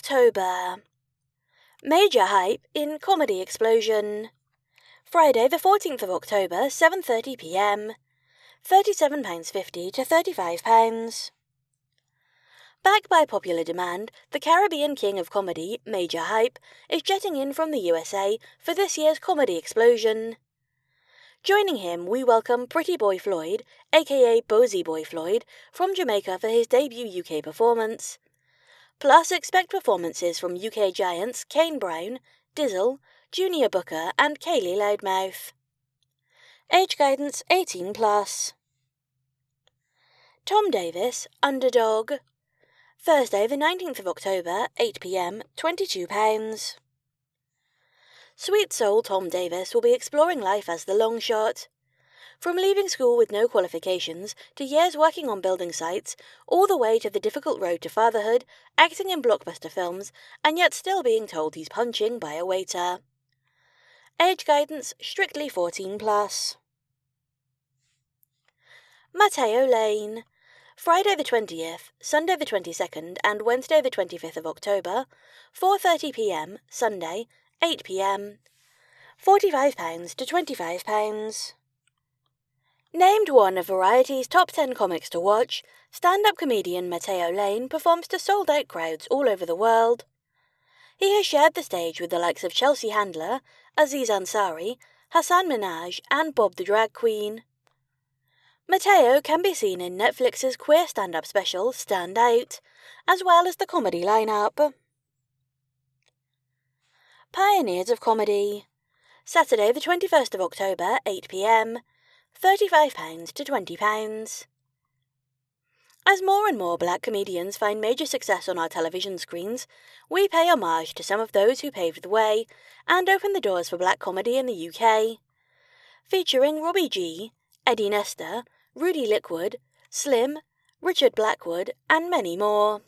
October. Major hype in Comedy Explosion. Friday, the 14th of October, 7:30 p.m. £37.50 to £35. Backed by popular demand, the Caribbean king of comedy, Major Hype, is jetting in from the USA for this year's Comedy Explosion. Joining him, we welcome Pretty Boy Floyd, aka Bozy Boy Floyd, from Jamaica for his debut UK performance. Plus, expect performances from UK giants Kane Brown, Dizzle, Junior Booker, and Kaylee Loudmouth. Age guidance 18 plus. Tom Davis, Underdog. Thursday, the 19th of October, 8 pm, £22. Sweet soul Tom Davis will be exploring life as the long shot. From leaving school with no qualifications to years working on building sites, all the way to the difficult road to fatherhood, acting in blockbuster films, and yet still being told he's punching by a waiter. Age guidance strictly 14 plus. Matteo Lane. Friday the 20th, Sunday the 22nd, and Wednesday the 25th of October, 4:30 p.m. Sunday, 8 p.m. £45 to £25. Named one of Variety's top 10 comics to watch, stand up comedian Matteo Lane performs to sold out crowds all over the world. He has shared the stage with the likes of Chelsea Handler, Aziz Ansari, Hasan Minhaj, and Bob the Drag Queen. Matteo can be seen in Netflix's queer stand up special Stand Out, as well as the comedy lineup. Pioneers of Comedy. Saturday, the 21st of October, 8 pm. £35 to £20. As more and more black comedians find major success on our television screens, we pay homage to some of those who paved the way and opened the doors for black comedy in the UK. Featuring Robbie G, Eddie Nestor, Rudy Lickwood, Slim, Richard Blackwood, and many more.